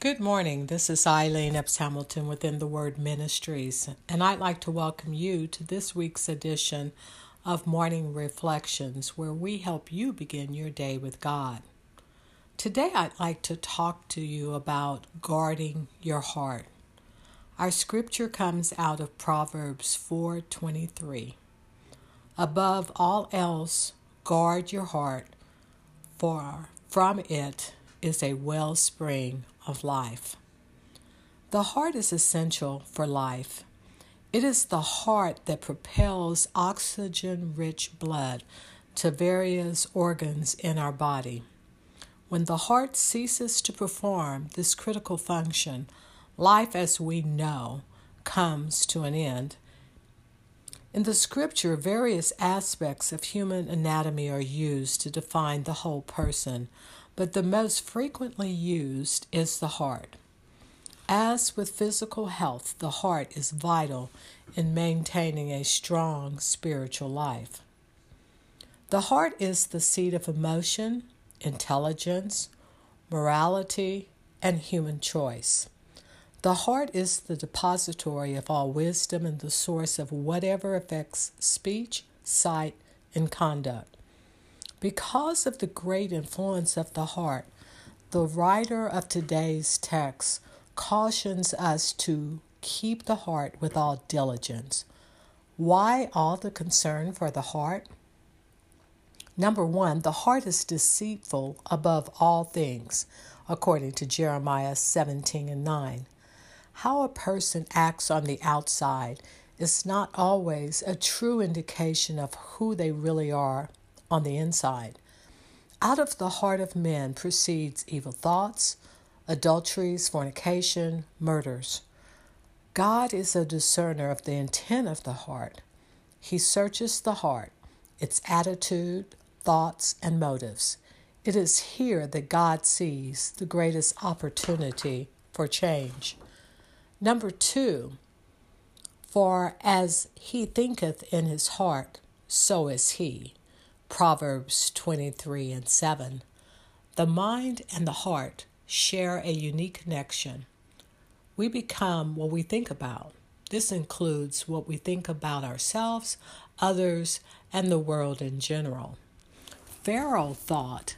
Good morning. This is Eileen Epps Hamilton within the Word Ministries, and I'd like to welcome you to this week's edition of Morning Reflections, where we help you begin your day with God. Today, I'd like to talk to you about guarding your heart. Our scripture comes out of Proverbs 4:23. Above all else, guard your heart, for from it is a wellspring of life. The heart is essential for life. It is the heart that propels oxygen rich blood to various organs in our body. When the heart ceases to perform this critical function, life as we know comes to an end. In the scripture, various aspects of human anatomy are used to define the whole person, but the most frequently used is the heart. As with physical health, the heart is vital in maintaining a strong spiritual life. The heart is the seat of emotion, intelligence, morality, and human choice. The heart is the depository of all wisdom and the source of whatever affects speech, sight, and conduct. Because of the great influence of the heart, the writer of today's text cautions us to keep the heart with all diligence. Why all the concern for the heart? Number one, the heart is deceitful above all things, according to Jeremiah 17 and 9. How a person acts on the outside is not always a true indication of who they really are on the inside. Out of the heart of men proceeds evil thoughts, adulteries, fornication, murders. God is a discerner of the intent of the heart. He searches the heart, its attitude, thoughts, and motives. It is here that God sees the greatest opportunity for change. Number two, for as he thinketh in his heart, so is he. Proverbs 23 and 7. The mind and the heart share a unique connection. We become what we think about. This includes what we think about ourselves, others, and the world in general. Pharaoh thought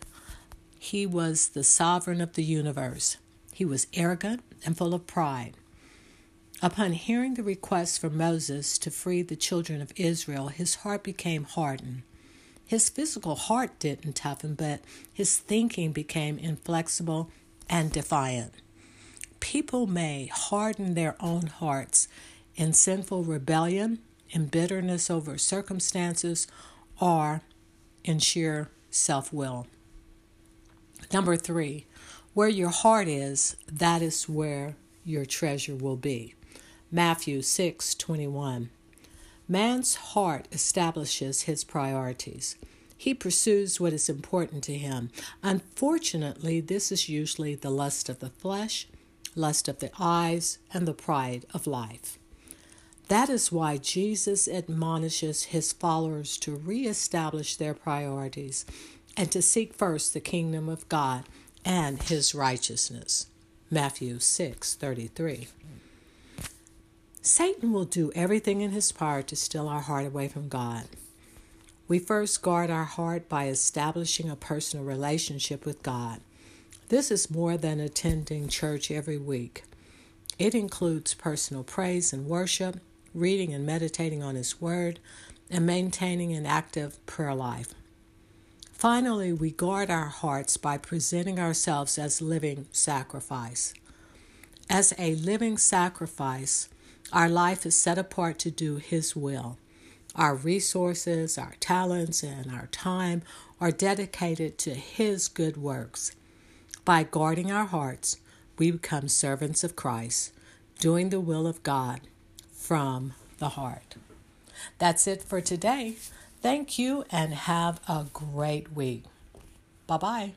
he was the sovereign of the universe. He was arrogant and full of pride. Upon hearing the request for Moses to free the children of Israel, his heart became hardened. His physical heart didn't toughen, but his thinking became inflexible and defiant. People may harden their own hearts in sinful rebellion, in bitterness over circumstances, or in sheer self will. Number three, where your heart is, that is where your treasure will be. Matthew 6 21. Man's heart establishes his priorities. He pursues what is important to him. Unfortunately, this is usually the lust of the flesh, lust of the eyes, and the pride of life. That is why Jesus admonishes his followers to reestablish their priorities and to seek first the kingdom of God and his righteousness. Matthew 6:33. Satan will do everything in his power to steal our heart away from God. We first guard our heart by establishing a personal relationship with God. This is more than attending church every week. It includes personal praise and worship, reading and meditating on His Word, and maintaining an active prayer life. Finally, we guard our hearts by presenting ourselves as living sacrifice. As a living sacrifice, our life is set apart to do His will. Our resources, our talents, and our time are dedicated to His good works. By guarding our hearts, we become servants of Christ, doing the will of God from the heart. That's it for today. Thank you and have a great week. Bye bye.